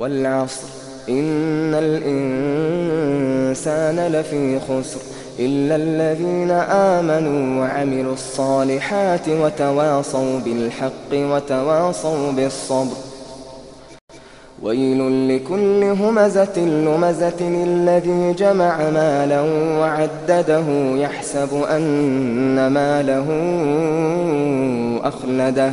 والعصر. إن الإنسان لفي خسر. إلا الذين آمنوا وعملوا الصالحات وتواصوا بالحق وتواصوا بالصبر. ويل لكل همزة لمزة الذي جمع مالا وعدده. يحسب أن ماله أخلده.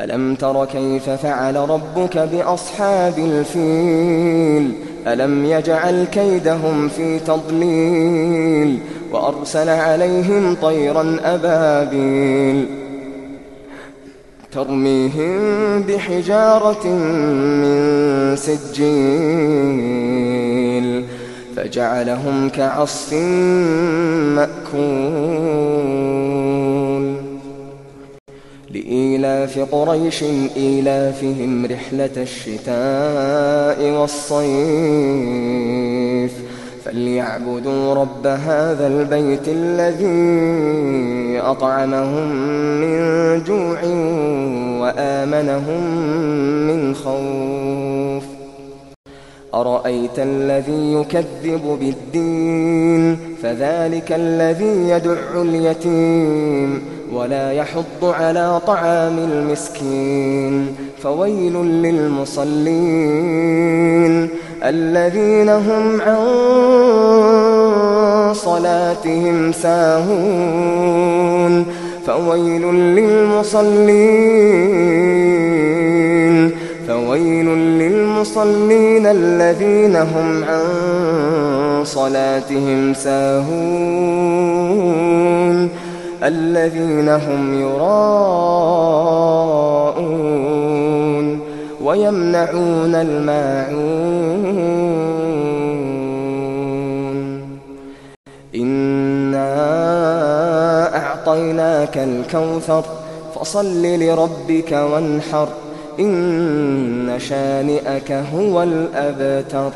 ألم تر كيف فعل ربك بأصحاب الفيل؟ ألم يجعل كيدهم في تضليل؟ وأرسل عليهم طيرا أبابيل. ترميهم بحجارة من سجيل. فجعلهم كعصف مأكول. لإيلاف قريش إيلافهم رحلة الشتاء والصيف فليعبدوا رب هذا البيت الذي أطعمهم من جوع وآمنهم من خوف. أرأيت الذي يكذب بالدين فذلك الذي يدع اليتيم ولا يحض على طعام المسكين فويل للمصلين الذين هم عن صلاتهم ساهون فويل للمصلين فويل للمصلين الذين هم عن صلاتهم ساهون الذين هم يراءون ويمنعون الماعون. إنا أعطيناك الكوثر فصل لربك وانحر إن شانئك هو الأبتر.